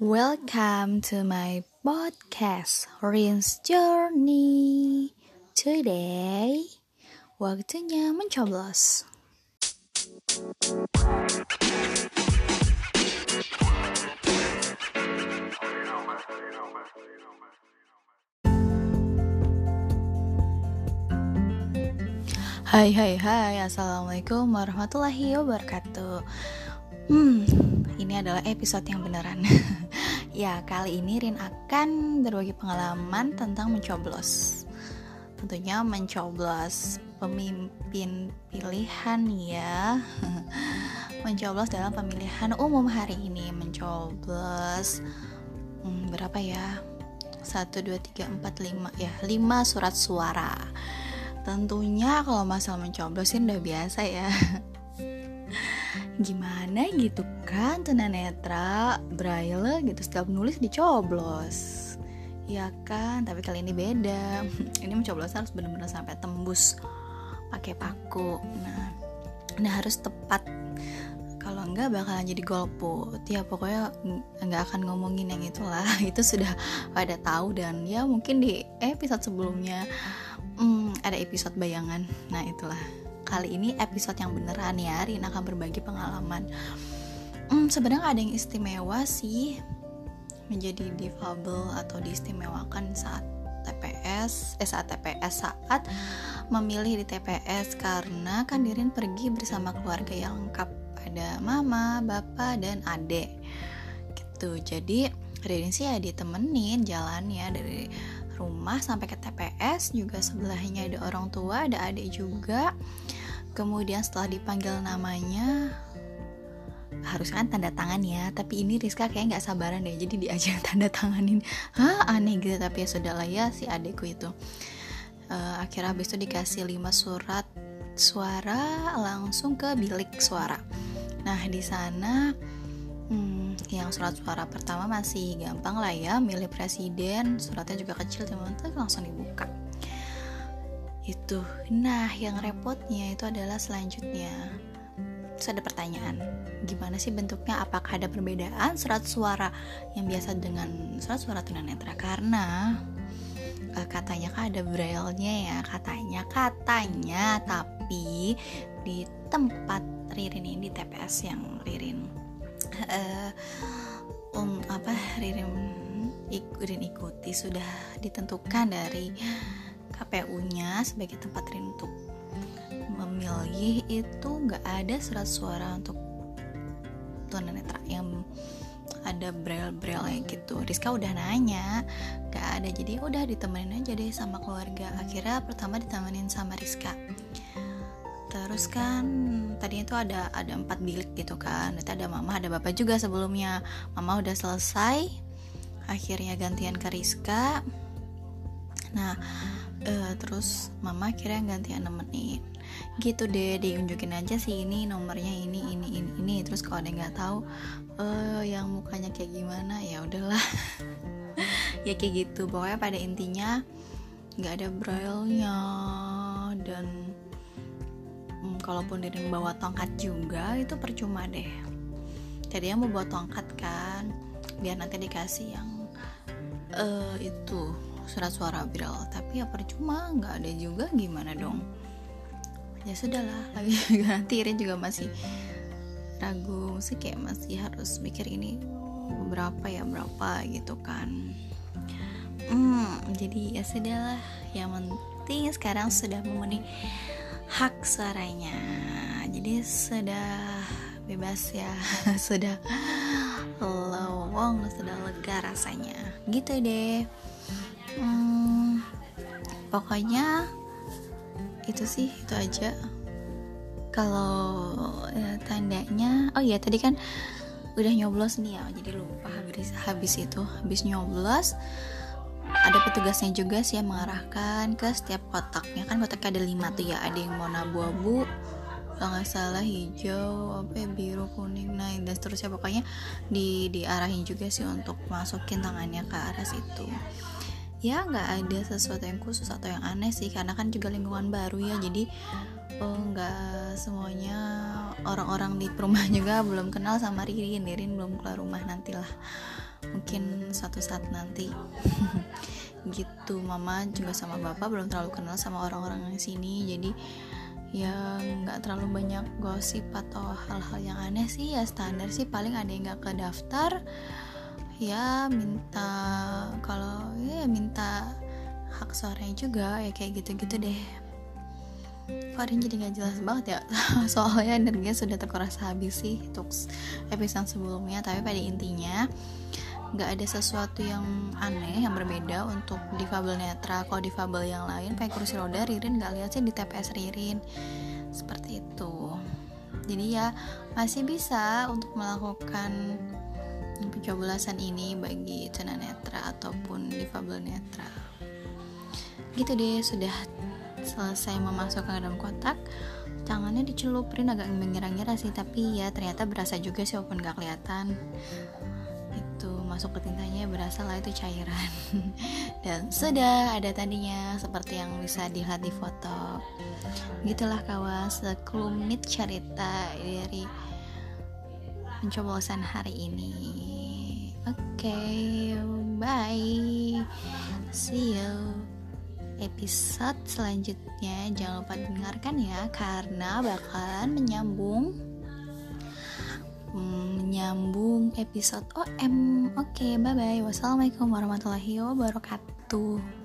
Welcome to my podcast Rin's Journey. Today Waktunya mencoblos. Hai hai hai. Assalamualaikum warahmatullahi wabarakatuh. Hmm, ini adalah episode yang beneran Ya, kali ini Rin akan berbagi pengalaman tentang mencoblos. Tentunya mencoblos pemimpin pilihan ya. mencoblos dalam pemilihan umum hari ini. Mencoblos hmm, berapa ya? 1 2 3 4 5 ya, 5 surat suara. Tentunya kalau masalah mencoblos ini udah biasa ya. gimana gitu kan tunanetra braille gitu setiap nulis dicoblos. Ya kan tapi kali ini beda. Ini mencoblos harus benar-benar sampai tembus pakai paku. Nah nah harus tepat. Kalau enggak bakalan jadi golput. Ya pokoknya enggak akan ngomongin yang itulah. Itu sudah pada tahu dan ya mungkin di episode sebelumnya hmm, ada episode bayangan. Nah itulah kali ini episode yang beneran ya Rina akan berbagi pengalaman. Hmm, sebenarnya ada yang istimewa sih menjadi difabel atau diistimewakan saat TPS eh saat TPS saat memilih di TPS karena kan Dirin pergi bersama keluarga yang lengkap ada mama, bapak dan adik. Gitu. Jadi Ririn sih ya ditemenin jalannya dari rumah sampai ke TPS juga sebelahnya ada orang tua ada adik juga kemudian setelah dipanggil namanya harus kan tanda tangan ya. Tapi ini Rizka kayak nggak sabaran deh jadi diajak tanda tanganin. Hah aneh gitu tapi ya sudah lah ya si adekku itu. Uh, akhirnya habis itu dikasih 5 surat suara langsung ke bilik suara. Nah di sana hmm, yang surat suara pertama masih gampang lah ya milih presiden suratnya juga kecil teman-teman langsung dibuka itu. Nah yang repotnya itu adalah selanjutnya. Terus ada pertanyaan gimana sih bentuknya? Apakah ada perbedaan surat suara yang biasa dengan surat suara tunanetra? Karena uh, katanya kan ada braille-nya ya? Katanya katanya tapi di tempat Ririn ini di TPS yang Ririn uh, um, apa Ririn ikutin ikuti sudah ditentukan dari KPU-nya sebagai tempat untuk memilih itu nggak ada surat suara untuk tunanetra yang ada braille-braille yang gitu. Rizka udah nanya gak ada. Jadi udah ditemenin aja deh sama keluarga. Akhirnya pertama ditemenin sama Rizka. Terus kan tadi itu ada ada empat bilik gitu kan. Nanti ada mama ada bapak juga sebelumnya. Mama udah selesai akhirnya gantian ke Rizka. Nah uh, terus mama kira gantian nemenin gitu deh diunjukin aja sih ini nomornya ini ini ini ini. Terus kalau ada nggak tahu uh, yang mukanya kayak gimana ya udahlah. Ya kayak gitu. Pokoknya pada intinya nggak ada braille-nya dan hmm, kalaupun dia bawa tongkat juga itu percuma deh. Jadi yang mau bawa tongkat kan biar nanti dikasih yang uh, itu surat suara viral tapi ya percuma nggak ada juga gimana dong? Ya sudahlah lagi nanti Irin juga masih ragu. Sih kayak masih harus mikir ini berapa ya berapa gitu kan. Hmm, jadi ya sudahlah. Yang penting sekarang sudah memenuhi hak suaranya. Jadi sudah bebas ya sudah lowong sudah lega rasanya. Gitu deh hmm, pokoknya itu sih itu aja. Kalau ya, tandanya oh iya tadi kan udah nyoblos nih ya jadi lupa habis habis itu habis nyoblos ada petugasnya juga sih yang mengarahkan ke setiap kotaknya. Kan kotaknya ada lima tuh ya ada yang warna abu-abu kalau nggak salah hijau apa ya, biru kuning nah dan seterusnya. Pokoknya di diarahin juga sih untuk masukin tangannya ke arah situ ya nggak ada sesuatu yang khusus atau yang aneh sih karena kan juga lingkungan baru ya jadi oh, nggak semuanya orang-orang di rumah juga belum kenal sama Ririn. Ririn belum keluar rumah nantilah mungkin suatu saat nanti. Gitu mama juga sama bapak belum terlalu kenal sama orang-orang di sini jadi ya nggak terlalu banyak gosip atau hal-hal yang aneh sih ya standar sih paling ada yang nggak ke daftar ya minta kalau ya minta hak suaranya juga ya kayak gitu-gitu deh. Ada jadi nggak jelas banget ya Soalnya energinya sudah terkuras habis sih Untuk episode sebelumnya. Tapi pada intinya nggak ada sesuatu yang aneh yang berbeda untuk difabel netra. Kalau difabel yang lain pakai kursi roda Ririn nggak lihat sih di TPS Ririn. Seperti itu. Jadi ya masih bisa untuk melakukan pencoblosan ini bagi tunanetra ataupun difabel netra. Gitu deh sudah selesai memasukkan ke dalam kotak. Tangannya dicelupin agak mengira-ngira sih tapi ya ternyata berasa juga sih walaupun gak kelihatan. Masuk ke tintanya berasa lah itu cairan. Dan sudah ada tadinya seperti yang bisa dilihat di foto. Gitulah kawan sekelumit cerita dari pencoblosan hari ini oke okay, bye see you episode selanjutnya jangan lupa dengarkan ya karena bakalan menyambung menyambung episode OM. Oke, okay, bye bye. Wassalamualaikum warahmatullahi wabarakatuh.